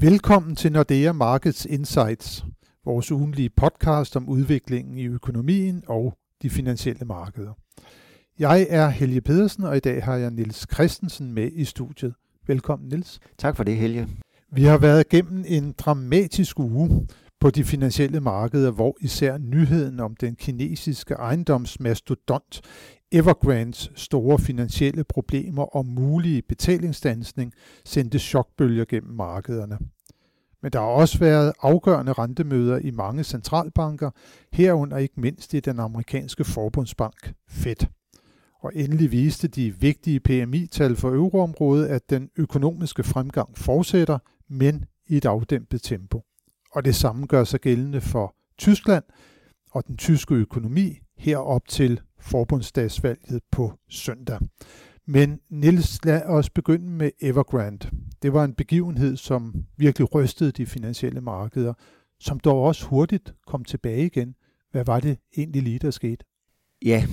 Velkommen til Nordea Markets Insights, vores ugenlige podcast om udviklingen i økonomien og de finansielle markeder. Jeg er Helge Pedersen, og i dag har jeg Nils Christensen med i studiet. Velkommen, Nils. Tak for det, Helge. Vi har været gennem en dramatisk uge på de finansielle markeder, hvor især nyheden om den kinesiske ejendomsmastodont Evergrandes store finansielle problemer og mulige betalingsdansning sendte chokbølger gennem markederne. Men der har også været afgørende rentemøder i mange centralbanker, herunder ikke mindst i den amerikanske forbundsbank Fed. Og endelig viste de vigtige PMI-tal for euroområdet, at den økonomiske fremgang fortsætter, men i et afdæmpet tempo. Og det samme gør sig gældende for Tyskland og den tyske økonomi herop til forbundsdagsvalget på søndag. Men Nils, lad os begynde med Evergrande. Det var en begivenhed, som virkelig rystede de finansielle markeder, som dog også hurtigt kom tilbage igen. Hvad var det egentlig lige, der skete? Ja,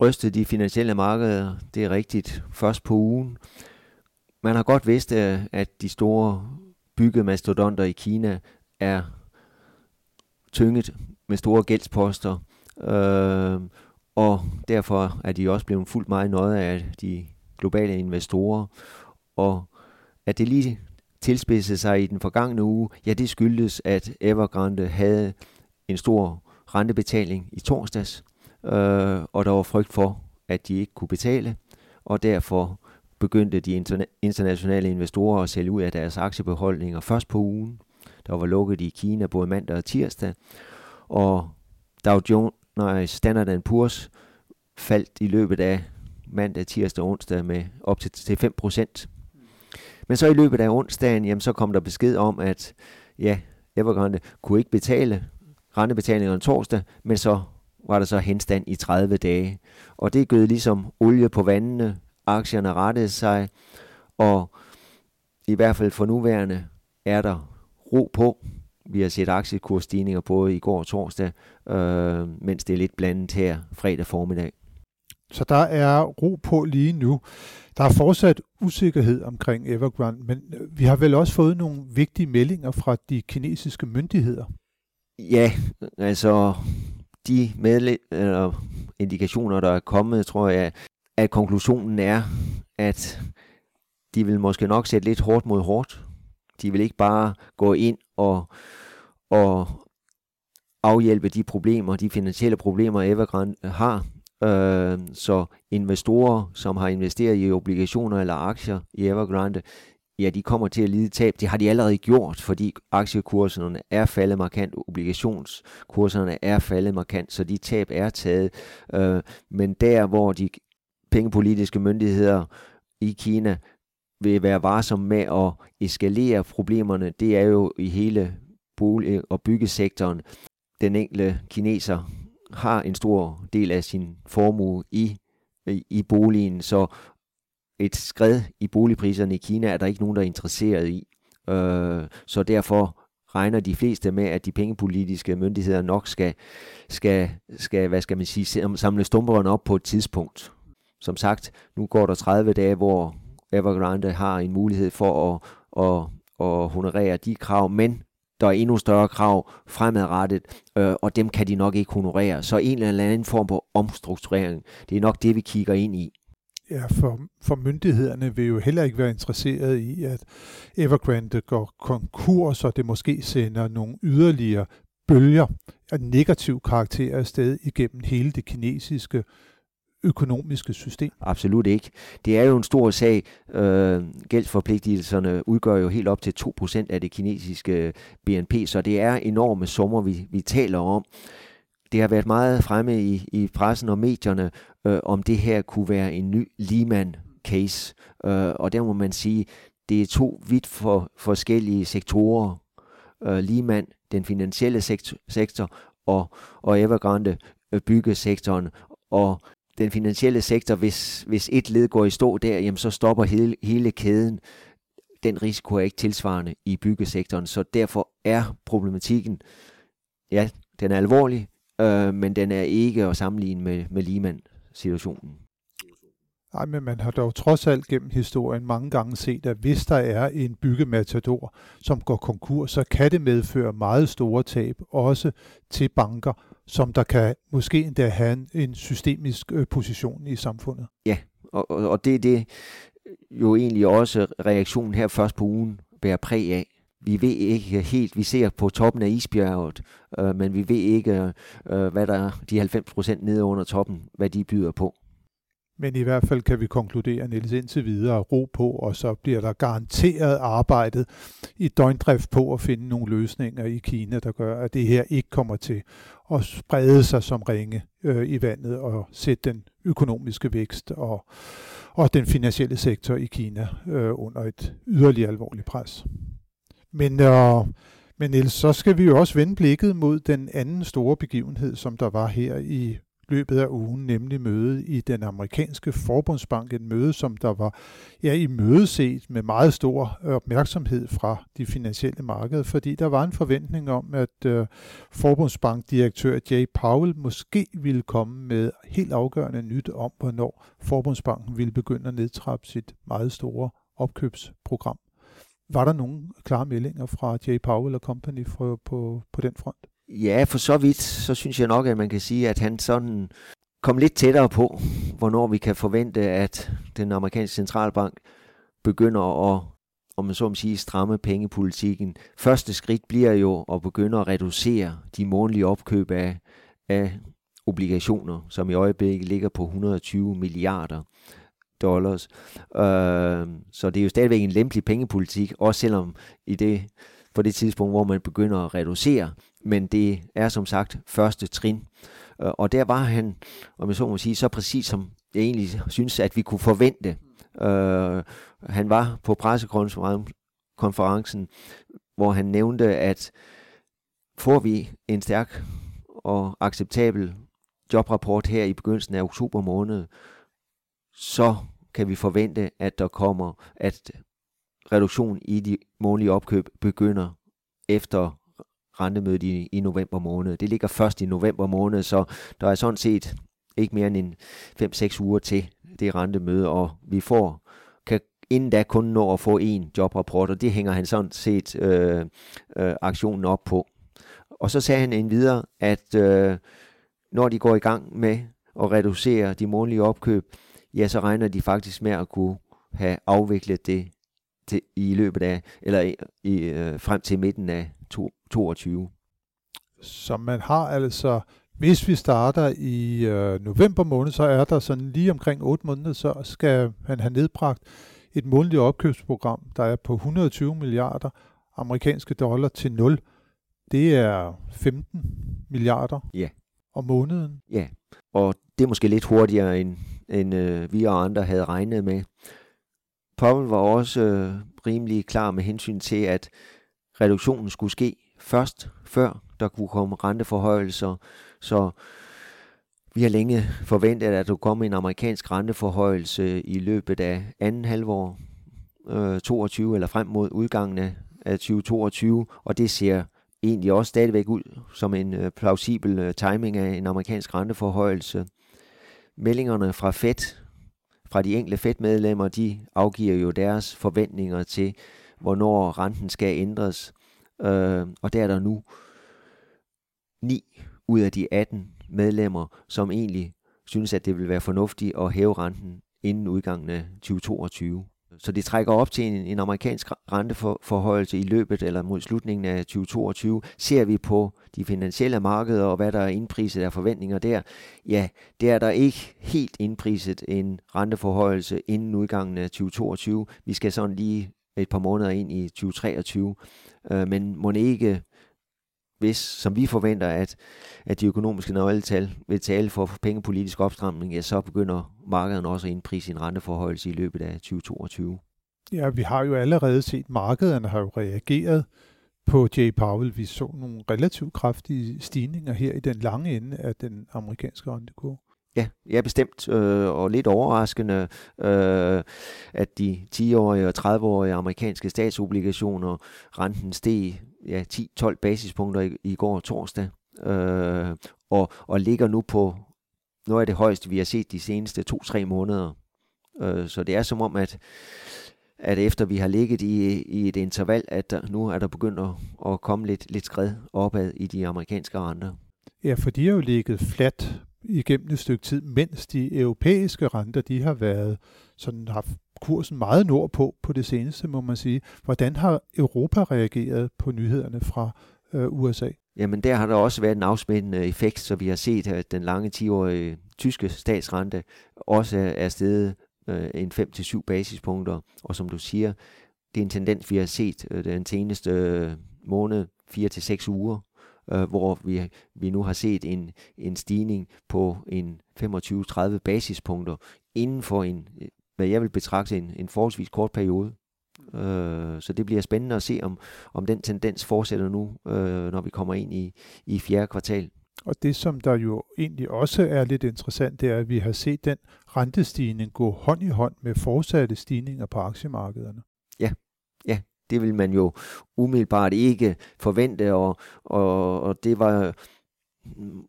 rystede de finansielle markeder, det er rigtigt, først på ugen. Man har godt vidst, at de store byggemastodonter i Kina er tynget med store gældsposter, øh, og derfor er de også blevet fuldt meget nøjet af de globale investorer. Og at det lige tilspidsede sig i den forgangne uge, ja, det skyldtes, at Evergrande havde en stor rentebetaling i torsdags, øh, og der var frygt for, at de ikke kunne betale, og derfor begyndte de interna- internationale investorer at sælge ud af deres aktiebeholdninger først på ugen. Der var lukket i Kina både mandag og tirsdag, og Dow Jones, nej, Standard Poor's faldt i løbet af mandag, tirsdag og onsdag med op til, til 5 procent. Men så i løbet af onsdagen, jamen, så kom der besked om, at ja, Evergrande kunne ikke betale rentebetalingerne torsdag, men så var der så henstand i 30 dage. Og det gød ligesom olie på vandene, aktierne rettede sig, og i hvert fald for nuværende er der ro på. Vi har set aktiekursstigninger både i går og torsdag, øh, mens det er lidt blandet her fredag formiddag. Så der er ro på lige nu. Der er fortsat usikkerhed omkring Evergrande, men vi har vel også fået nogle vigtige meldinger fra de kinesiske myndigheder. Ja, altså de medle- eller indikationer, der er kommet, tror jeg, at konklusionen er, at de vil måske nok sætte lidt hårdt mod hårdt. De vil ikke bare gå ind og, og afhjælpe de problemer, de finansielle problemer, Evergrande har. Øh, så investorer, som har investeret i obligationer eller aktier i Evergrande, ja, de kommer til at lide tab. Det har de allerede gjort, fordi aktiekurserne er faldet markant, obligationskurserne er faldet markant, så de tab er taget. Øh, men der, hvor de pengepolitiske myndigheder i Kina vil være varsom med at eskalere problemerne, det er jo i hele bolig- og byggesektoren. Den enkelte kineser har en stor del af sin formue i, i boligen, så et skred i boligpriserne i Kina er der ikke nogen, der er interesseret i. Øh, så derfor regner de fleste med, at de pengepolitiske myndigheder nok skal, skal, skal hvad skal man sige, samle stumperne op på et tidspunkt. Som sagt, nu går der 30 dage, hvor Evergrande har en mulighed for at, at, at honorere de krav, men der er endnu større krav fremadrettet, øh, og dem kan de nok ikke honorere. Så en eller anden form for omstrukturering, det er nok det, vi kigger ind i. Ja, for, for myndighederne vil jo heller ikke være interesseret i, at Evergrande går konkurs, og det måske sender nogle yderligere bølger af negativ karakter afsted igennem hele det kinesiske økonomiske system? Absolut ikke. Det er jo en stor sag. Øh, gældsforpligtelserne udgør jo helt op til 2% af det kinesiske øh, BNP, så det er enorme summer, vi, vi taler om. Det har været meget fremme i, i pressen og medierne, øh, om det her kunne være en ny Lehman-case. Øh, og der må man sige, det er to vidt for, forskellige sektorer. Øh, Lehman, den finansielle sektor, sektor og, og Evergrande, øh, byggesektoren. Og den finansielle sektor, hvis, hvis et led går i stå der, jamen så stopper hele, hele kæden. Den risiko er ikke tilsvarende i byggesektoren, så derfor er problematikken, ja, den er alvorlig, øh, men den er ikke at sammenligne med, med Lehman-situationen. Nej, men man har dog trods alt gennem historien mange gange set, at hvis der er en byggematador, som går konkurs, så kan det medføre meget store tab, også til banker, som der kan måske endda have en, en systemisk øh, position i samfundet. Ja, og, og det er det øh, jo egentlig også reaktionen her først på ugen bærer præg af. Vi ved ikke helt, vi ser på toppen af isbjerget, øh, men vi ved ikke, øh, øh hvad der er de 90% nede under toppen, hvad de byder på. Men i hvert fald kan vi konkludere, Niels, indtil videre ro på, og så bliver der garanteret arbejdet i døgndrift på at finde nogle løsninger i Kina, der gør, at det her ikke kommer til at sprede sig som ringe øh, i vandet og sætte den økonomiske vækst og, og den finansielle sektor i Kina øh, under et yderligere alvorligt pres. Men, øh, men Niels, så skal vi jo også vende blikket mod den anden store begivenhed, som der var her i løbet af ugen, nemlig møde i den amerikanske forbundsbank, et møde, som der var ja, i mødeset med meget stor opmærksomhed fra de finansielle markeder, fordi der var en forventning om, at øh, forbundsbankdirektør Jay Powell måske ville komme med helt afgørende nyt om, hvornår forbundsbanken ville begynde at nedtrappe sit meget store opkøbsprogram. Var der nogen klare meldinger fra Jay Powell og Company for, på, på den front? Ja, for så vidt, så synes jeg nok, at man kan sige, at han sådan kom lidt tættere på, hvornår vi kan forvente, at den amerikanske centralbank begynder at om man så må sige, stramme pengepolitikken. Første skridt bliver jo at begynde at reducere de månedlige opkøb af, af obligationer, som i øjeblikket ligger på 120 milliarder dollars. Øh, så det er jo stadigvæk en lempelig pengepolitik, også selvom i det, på det tidspunkt, hvor man begynder at reducere men det er som sagt første trin. Øh, og der var han, om jeg så må sige, så præcis som jeg egentlig synes, at vi kunne forvente. Uh, han var på pressekonferencen, hvor han nævnte, at får vi en stærk og acceptabel jobrapport her i begyndelsen af oktober måned, så kan vi forvente, at der kommer, at reduktion i de månedlige opkøb begynder efter rentemødet i, i november måned. Det ligger først i november måned, så der er sådan set ikke mere end en 5-6 uger til det rentemøde, og vi får kan inden da kun nå at få en jobrapport, og det hænger han sådan set øh, øh, aktionen op på. Og så sagde han endvidere, at øh, når de går i gang med at reducere de månedlige opkøb, ja, så regner de faktisk med at kunne have afviklet det til, i løbet af, eller i, øh, frem til midten af 2022. Så man har altså, hvis vi starter i øh, november måned, så er der sådan lige omkring 8 måneder, så skal man have nedbragt et månedligt opkøbsprogram, der er på 120 milliarder amerikanske dollar til 0. Det er 15 milliarder ja. om måneden. Ja, og det er måske lidt hurtigere, end, end øh, vi og andre havde regnet med. Powell var også øh, rimelig klar med hensyn til, at reduktionen skulle ske først, før der kunne komme renteforhøjelser. Så vi har længe forventet, at der komme en amerikansk renteforhøjelse i løbet af anden halvår øh, 22 eller frem mod udgangen af 2022, og det ser egentlig også stadigvæk ud som en øh, plausibel øh, timing af en amerikansk renteforhøjelse. Meldingerne fra Fed, fra de enkelte Fed-medlemmer, de afgiver jo deres forventninger til, hvornår renten skal ændres. Øh, og der er der nu 9 ud af de 18 medlemmer, som egentlig synes, at det vil være fornuftigt at hæve renten inden udgangen af 2022. Så det trækker op til en, en amerikansk renteforhøjelse i løbet eller mod slutningen af 2022. Ser vi på de finansielle markeder og hvad der er indpriset af forventninger der, ja, det er der ikke helt indpriset en renteforhøjelse inden udgangen af 2022. Vi skal sådan lige et par måneder ind i 2023. Øh, men må ikke, hvis, som vi forventer, at, at de økonomiske nøgletal vil tale for pengepolitisk opstramning, ja, så begynder markederne også at indprise en renteforhøjelse i løbet af 2022. Ja, vi har jo allerede set, markederne har jo reageret på J. Powell. Vi så nogle relativt kraftige stigninger her i den lange ende af den amerikanske rentekurve. Ja, ja bestemt, øh, og lidt overraskende, øh, at de 10-årige og 30-årige amerikanske statsobligationer, renten steg ja, 10-12 basispunkter i, i går torsdag, øh, og, og ligger nu på noget af det højeste, vi har set de seneste 2-3 måneder. Øh, så det er som om, at, at efter vi har ligget i, i et interval, at der, nu er der begyndt at, at komme lidt, lidt skred opad i de amerikanske renter. Ja, for de har jo ligget fladt igennem et stykke tid, mens de europæiske renter, de har været sådan haft kursen meget nordpå på det seneste, må man sige. Hvordan har Europa reageret på nyhederne fra øh, USA? Jamen der har der også været en afsmændende effekt, så vi har set, at den lange 10-årige tyske statsrente også er steget øh, en 5-7 basispunkter. Og som du siger, det er en tendens, vi har set øh, den seneste øh, måned, 4-6 uger, øh, hvor vi, vi nu har set en, en stigning på en 25-30 basispunkter inden for en, hvad jeg vil betragte en, en forholdsvis kort periode. Øh, så det bliver spændende at se, om, om den tendens fortsætter nu, øh, når vi kommer ind i, i fjerde kvartal. Og det, som der jo egentlig også er lidt interessant, det er, at vi har set den rentestigning gå hånd i hånd med fortsatte stigninger på aktiemarkederne. Ja, ja, det vil man jo umiddelbart ikke forvente, og, og, og det var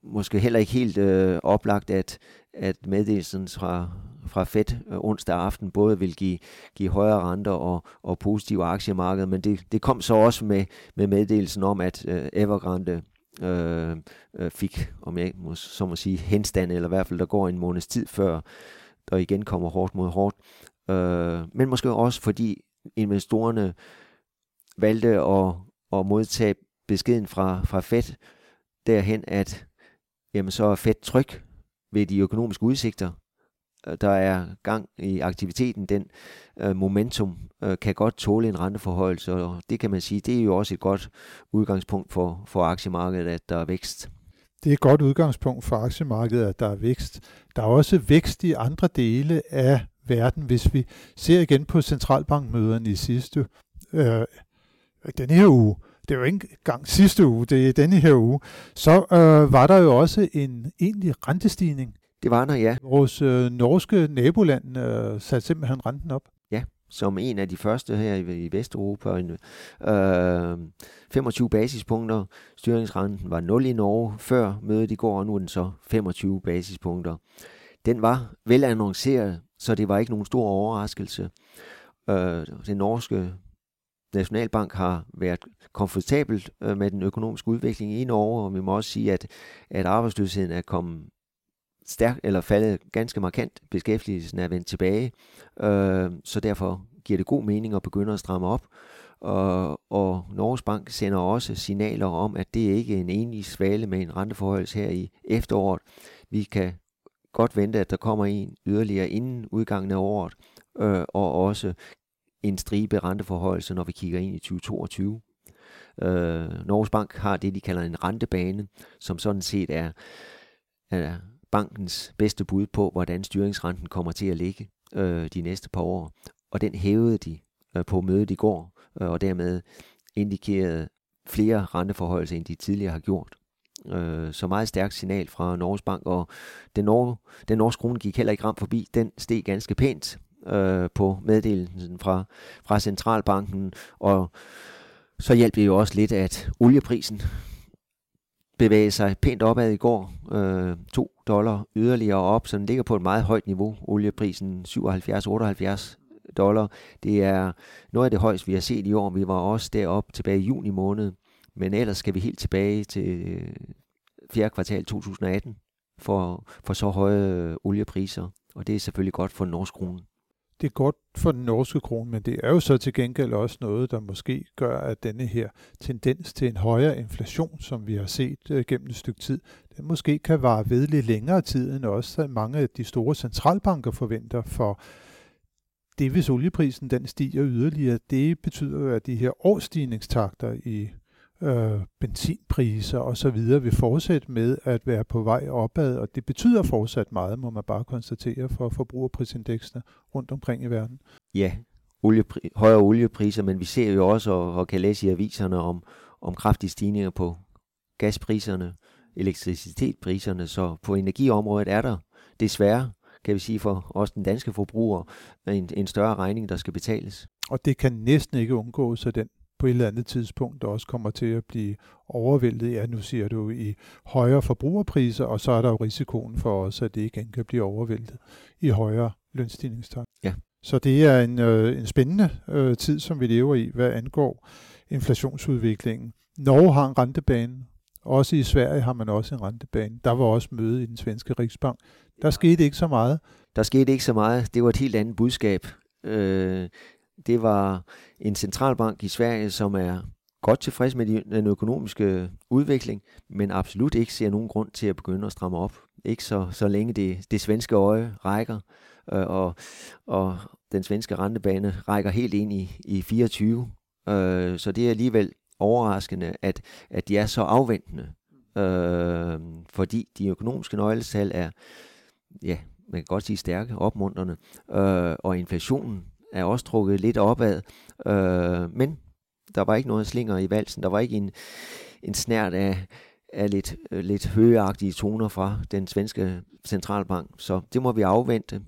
måske heller ikke helt øh, oplagt, at, at meddelelsen fra, fra Fed øh, onsdag aften både vil give, give højere renter og, og positive aktiemarkeder, men det, det kom så også med, med meddelelsen om, at øh, Evergrande øh, øh fik, om jeg må, så må sige, henstand, eller i hvert fald der går en måneds tid før, der igen kommer hårdt mod hårdt. Øh, men måske også fordi investorerne valgte at, at modtage beskeden fra, fra Fed derhen, at jamen, så er Fed tryg ved de økonomiske udsigter. Øh, der er gang i aktiviteten, den øh, momentum øh, kan godt tåle en renteforhøjelse, og det kan man sige, det er jo også et godt udgangspunkt for, for aktiemarkedet, at der er vækst. Det er et godt udgangspunkt for aktiemarkedet, at der er vækst. Der er også vækst i andre dele af verden. Hvis vi ser igen på centralbankmøderne i sidste øh, den her uge, det er jo ikke engang sidste uge, det er denne her uge, så øh, var der jo også en egentlig rentestigning. Det var der, ja. Vores øh, norske naboland øh, satte simpelthen renten op. Ja, som en af de første her i, i Vesteuropa. Øh, 25 basispunkter. Styringsrenten var 0 i Norge før mødet i går, og nu er den så 25 basispunkter. Den var vel annonceret, så det var ikke nogen stor overraskelse. Øh, den norske Nationalbank har været komfortabelt øh, med den økonomiske udvikling i Norge, og vi må også sige, at, at arbejdsløsheden er kommet stærkt eller faldet ganske markant. Beskæftigelsen er vendt tilbage, øh, så derfor giver det god mening at begynde at stramme op. Og, og Norges Bank sender også signaler om, at det ikke er en enig svale med en renteforhøjelse her i efteråret. Vi kan godt vente, at der kommer en yderligere inden udgangen af året, øh, og også en stribe renteforhøjelse, når vi kigger ind i 2022. Øh, Norges Bank har det, de kalder en rentebane, som sådan set er, er bankens bedste bud på, hvordan styringsrenten kommer til at ligge øh, de næste par år. Og den hævede de øh, på mødet i går, øh, og dermed indikerede flere renteforholdelser, end de tidligere har gjort. Øh, så meget stærkt signal fra Norges Bank, og den, nor- den norske krone gik heller ikke ramt forbi. Den steg ganske pænt øh, på meddelelsen fra, fra centralbanken, og så hjalp det jo også lidt, at olieprisen bevægede sig pænt opad i går. Øh, 2 dollar yderligere op, så den ligger på et meget højt niveau. Olieprisen 77-78 dollar. Det er noget af det højeste, vi har set i år. Vi var også deroppe tilbage i juni måned. Men ellers skal vi helt tilbage til øh, fjerde kvartal 2018 for, for så høje øh, oliepriser. Og det er selvfølgelig godt for norsk krone det er godt for den norske krone, men det er jo så til gengæld også noget, der måske gør, at denne her tendens til en højere inflation, som vi har set øh, gennem et stykke tid, den måske kan vare ved lidt længere tid, end også mange af de store centralbanker forventer, for det, hvis olieprisen den stiger yderligere, det betyder jo, at de her årstigningstakter i øh, benzinpriser og så videre vil fortsætte med at være på vej opad, og det betyder fortsat meget, må man bare konstatere, for forbrugerprisindeksene rundt omkring i verden. Ja, oliepri- højere oliepriser, men vi ser jo også og, og kan læse i aviserne om, om kraftige stigninger på gaspriserne, elektricitetspriserne, så på energiområdet er der desværre, kan vi sige for os den danske forbruger, en, en større regning, der skal betales. Og det kan næsten ikke undgås, at den på et eller andet tidspunkt også kommer til at blive overvældet, ja nu siger du, i højere forbrugerpriser, og så er der jo risikoen for os, at det igen kan blive overvældet i højere lønstigningstakt. Ja. Så det er en, øh, en spændende øh, tid, som vi lever i, hvad angår inflationsudviklingen. Norge har en rentebane. Også i Sverige har man også en rentebane. Der var også møde i den svenske riksbank. Der skete ikke så meget. Der skete ikke så meget. Det var et helt andet budskab. Øh, det var en centralbank i Sverige, som er godt tilfreds med den økonomiske udvikling, men absolut ikke ser nogen grund til at begynde at stramme op. Ikke så, så længe det, det svenske øje rækker, øh, og, og den svenske rentebane rækker helt ind i, i 24. Øh, så det er alligevel overraskende, at, at de er så afventende, øh, fordi de økonomiske nøgletal er, ja, man kan godt sige stærke, opmuntrende, øh, og inflationen er også trukket lidt opad, øh, men der var ikke noget slinger i valsen, der var ikke en, en snært af, af lidt, øh, lidt højeagtige toner fra den svenske centralbank, så det må vi afvente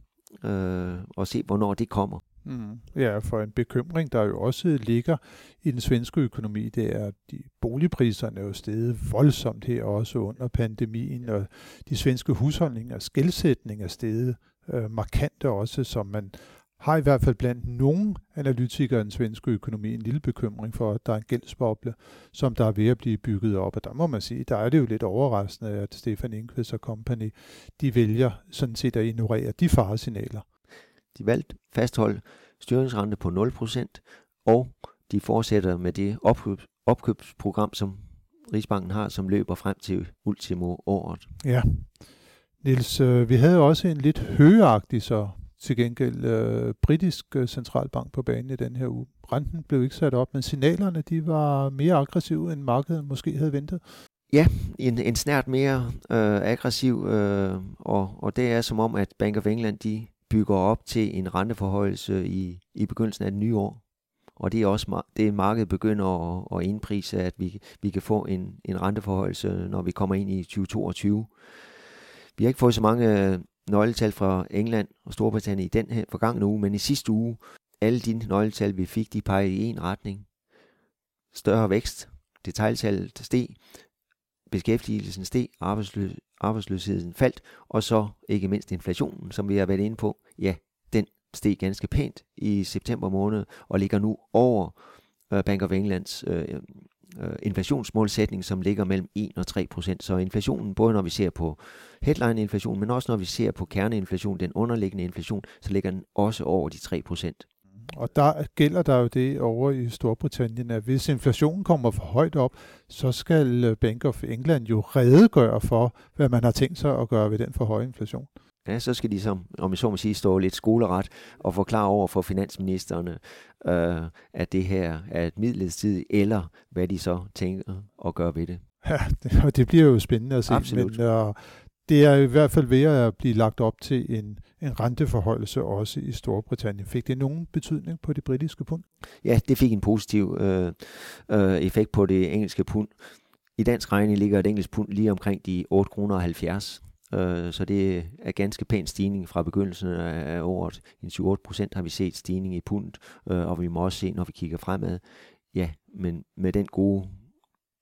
øh, og se, hvornår det kommer. Mm. Ja, for en bekymring, der jo også ligger i den svenske økonomi, det er, at de boligpriserne er jo steget voldsomt her også under pandemien, og de svenske husholdninger, skældsætning er steget øh, markant også, som man har i hvert fald blandt nogle analytikere i den svenske økonomi en lille bekymring for, at der er en gældsboble, som der er ved at blive bygget op. Og der må man sige, der er det jo lidt overraskende, at Stefan Ingves og company, de vælger sådan set at ignorere de faresignaler. De valgte fastholde styringsrente på 0%, og de fortsætter med det opkøb, opkøbsprogram, som Rigsbanken har, som løber frem til ultimo året. Ja. Niels, øh, vi havde også en lidt højagtig så til gengæld øh, britisk øh, centralbank på banen i den her uge. Renten blev ikke sat op, men signalerne de var mere aggressive, end markedet måske havde ventet. Ja, en, en snært mere øh, aggressiv, øh, og, og det er som om, at Bank of England de bygger op til en renteforhøjelse i, i begyndelsen af det nye år. Og det er også det, markedet begynder at, at indprise, at vi, vi kan få en, en renteforhøjelse, når vi kommer ind i 2022. Vi har ikke fået så mange nøgletal fra England og Storbritannien i den her forgangne uge, men i sidste uge, alle de nøgletal, vi fik, de pegede i en retning. Større vækst, detaljtallet steg, beskæftigelsen steg, arbejdsløs, arbejdsløsheden faldt, og så ikke mindst inflationen, som vi har været inde på, ja, den steg ganske pænt i september måned, og ligger nu over øh, Bank of Englands øh, øh, inflationsmålsætning, som ligger mellem 1 og 3 procent. Så inflationen, både når vi ser på headline-inflation, men også når vi ser på kerneinflation, den underliggende inflation, så ligger den også over de 3 procent. Og der gælder der jo det over i Storbritannien, at hvis inflationen kommer for højt op, så skal Bank of England jo redegøre for, hvad man har tænkt sig at gøre ved den for høje inflation. Ja, så skal de, som, om jeg så må sige, stå lidt skoleret og forklare over for finansministerne, øh, at det her er et midlertidigt, eller hvad de så tænker at gøre ved det. Ja, det, og det bliver jo spændende at se. Absolut. Men uh, det er i hvert fald ved at blive lagt op til en, en renteforholdelse også i Storbritannien. Fik det nogen betydning på det britiske pund? Ja, det fik en positiv øh, øh, effekt på det engelske pund. I dansk regning ligger et engelsk pund lige omkring de 8,70 kroner Øh, så det er ganske pæn stigning fra begyndelsen af året. En 7-8 procent har vi set stigning i pund, øh, og vi må også se, når vi kigger fremad. Ja, men med den gode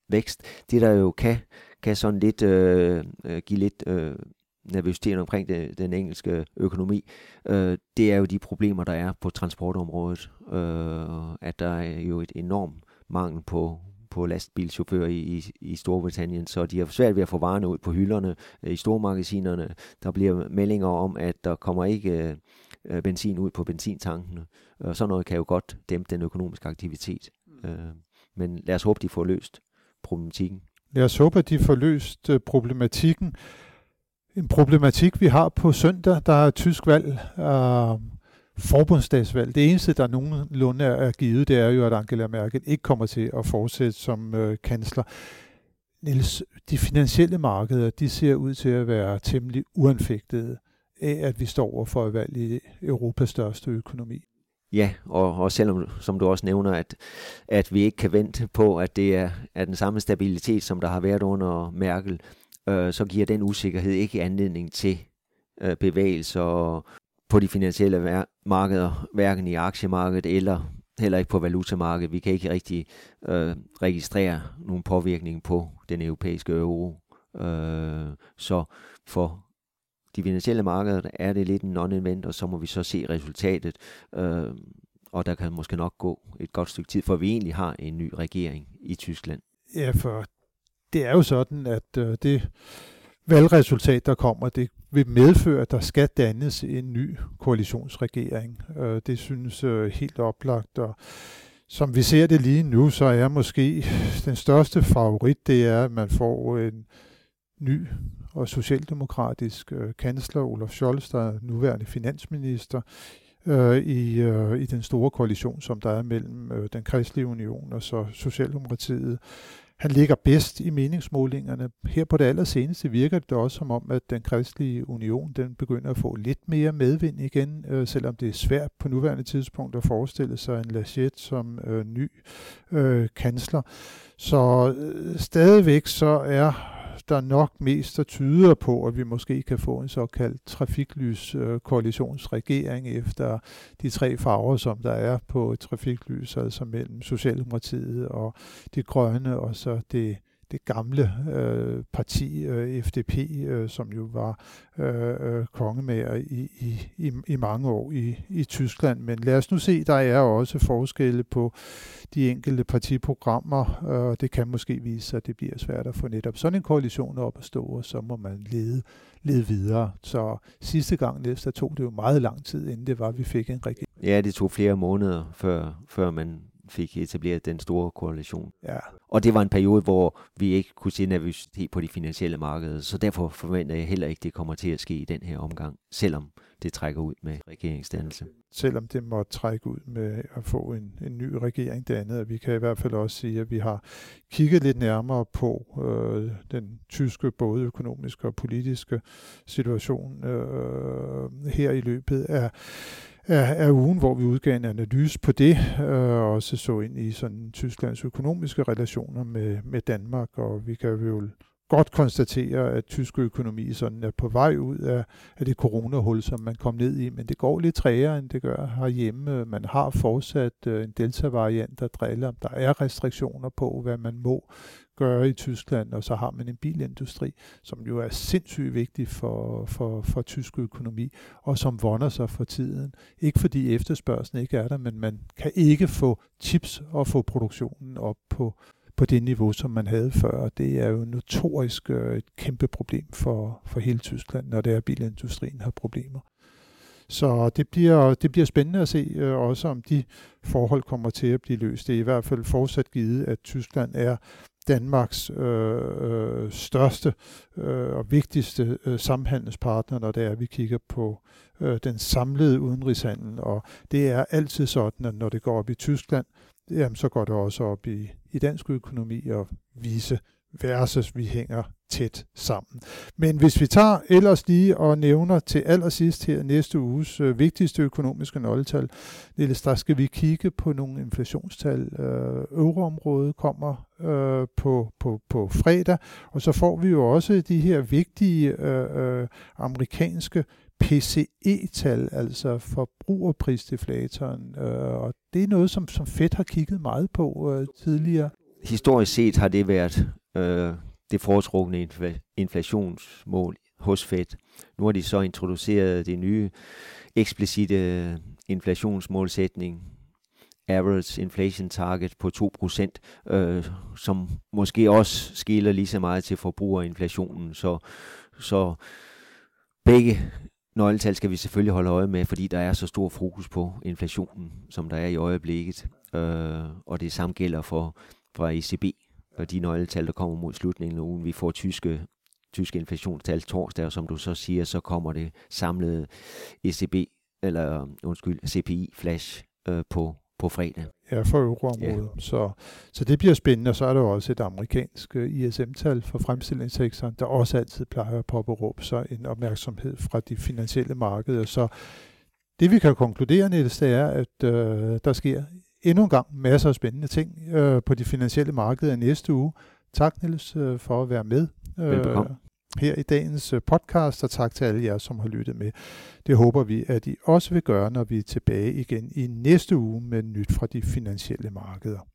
vækst, det der jo kan, kan sådan lidt øh, øh give lidt øh, nervøsitet omkring det, den engelske økonomi, øh, det er jo de problemer, der er på transportområdet. Øh, at der er jo et enormt mangel på, på lastbilchauffører i, i, i Storbritannien, så de har svært ved at få varerne ud på hylderne øh, i stormagasinerne. Der bliver meldinger om, at der kommer ikke øh, benzin ud på benzintankene, og sådan noget kan jo godt dæmpe den økonomiske aktivitet. Mm. Øh, men lad os håbe, de får løst problematikken. Lad os håbe, at de får løst øh, problematikken. En problematik, vi har på søndag, der er tysk valg. Uh, forbundsdagsvalg. Det eneste, der nogenlunde er givet, det er jo, at Angela Merkel ikke kommer til at fortsætte som øh, kansler. Niels, de finansielle markeder, de ser ud til at være temmelig uanfægtede af, at vi står over for et valg i Europas største økonomi. Ja, og, og selvom, som du også nævner, at, at vi ikke kan vente på, at det er, er den samme stabilitet, som der har været under Merkel, øh, så giver den usikkerhed ikke anledning til øh, bevægelser og, på de finansielle markeder, hverken i aktiemarkedet eller heller ikke på valutamarkedet. Vi kan ikke rigtig øh, registrere nogen påvirkning på den europæiske euro. Øh, så for de finansielle markeder er det lidt en non-event, og så må vi så se resultatet. Øh, og der kan måske nok gå et godt stykke tid, for vi egentlig har en ny regering i Tyskland. Ja, for det er jo sådan, at øh, det valgresultat, der kommer, det vil medføre, at der skal dannes en ny koalitionsregering. Øh, det synes øh, helt oplagt, og som vi ser det lige nu, så er måske den største favorit, det er, at man får en ny og socialdemokratisk øh, kansler, Olaf Scholz, der er nuværende finansminister, øh, i, øh, i den store koalition, som der er mellem øh, den kristelige union og så Socialdemokratiet. Han ligger bedst i meningsmålingerne. Her på det allerseneste virker det også som om, at den kristelige union den begynder at få lidt mere medvind igen, øh, selvom det er svært på nuværende tidspunkt at forestille sig en Laschet som øh, ny øh, kansler. Så øh, stadigvæk så er der nok mest, der tyder på, at vi måske kan få en såkaldt trafiklys-koalitionsregering øh, efter de tre farver, som der er på trafiklys, altså mellem Socialdemokratiet og det grønne, og så det det gamle øh, parti, øh, FDP, øh, som jo var øh, øh, kongemager i, i, i, i mange år i, i Tyskland. Men lad os nu se, der er også forskelle på de enkelte partiprogrammer, og øh, det kan måske vise at det bliver svært at få netop sådan en koalition op at stå, og så må man lede, lede videre. Så sidste gang næste tog det jo meget lang tid, inden det var, at vi fik en regering. Ja, det tog flere måneder, før, før man fik etableret den store koalition. Ja. Og det var en periode, hvor vi ikke kunne se nervøsitet på de finansielle markeder, så derfor forventer jeg heller ikke, det kommer til at ske i den her omgang, selvom det trækker ud med regeringsdannelse. Selvom det må trække ud med at få en, en ny regering det andet. Vi kan i hvert fald også sige, at vi har kigget lidt nærmere på øh, den tyske både økonomiske og politiske situation øh, her i løbet af af, af ugen, hvor vi udgav en analyse på det, øh, og også så ind i sådan Tysklands økonomiske relationer med, med Danmark, og vi kan jo godt konstatere, at tysk økonomi sådan er på vej ud af, af det coronahul, som man kom ned i, men det går lidt træere, end det gør herhjemme. Man har fortsat øh, en delta-variant, der driller. om Der er restriktioner på, hvad man må gøre i Tyskland, og så har man en bilindustri, som jo er sindssygt vigtig for, for, for tysk økonomi, og som vonder sig for tiden. Ikke fordi efterspørgselen ikke er der, men man kan ikke få chips og få produktionen op på, på det niveau, som man havde før. Det er jo notorisk øh, et kæmpe problem for, for hele Tyskland, når det er, at bilindustrien har problemer. Så det bliver, det bliver spændende at se øh, også, om de forhold kommer til at blive løst. Det er i hvert fald fortsat givet, at Tyskland er Danmarks øh, øh, største øh, og vigtigste øh, samhandelspartner, når det er, at vi kigger på øh, den samlede udenrigshandel. Og det er altid sådan, at når det går op i Tyskland, jamen, så går det også op i, i dansk økonomi og vise versus vi hænger tæt sammen. Men hvis vi tager ellers lige og nævner til allersidst her næste uges øh, vigtigste økonomiske nøgletal, Niels, der skal vi kigge på nogle inflationstal. Øh, Euroområdet kommer øh, på, på, på fredag, og så får vi jo også de her vigtige øh, øh, amerikanske PCE-tal, altså forbrugerprisdeflatoren, øh, og det er noget, som, som Fed har kigget meget på øh, tidligere. Historisk set har det været øh, det foretrukne inflationsmål hos Fed. Nu har de så introduceret det nye eksplicite inflationsmålsætning, average inflation target på 2%, øh, som måske også skiller lige så meget til forbrugerinflationen. Så, så begge nøgletal skal vi selvfølgelig holde øje med, fordi der er så stor fokus på inflationen, som der er i øjeblikket. Øh, og det samme gælder for, for ECB, og de nøgletal, der kommer mod slutningen af ugen. Vi får tyske, tyske inflationstal torsdag, og som du så siger, så kommer det samlede ECB, eller undskyld, CPI-flash øh, på på fredag. Ja, for euroområdet. Ja. Så, så det bliver spændende, og så er der også et amerikansk øh, ISM-tal for fremstillingssektoren, der også altid plejer at påberåbe sig en opmærksomhed fra de finansielle markeder. Så det vi kan konkludere, Niels, det er, at øh, der sker endnu en gang masser af spændende ting øh, på de finansielle markeder næste uge. Tak, Niels, øh, for at være med. Øh, her i dagens øh, podcast, og tak til alle jer, som har lyttet med. Det håber vi, at I også vil gøre, når vi er tilbage igen i næste uge med nyt fra de finansielle markeder.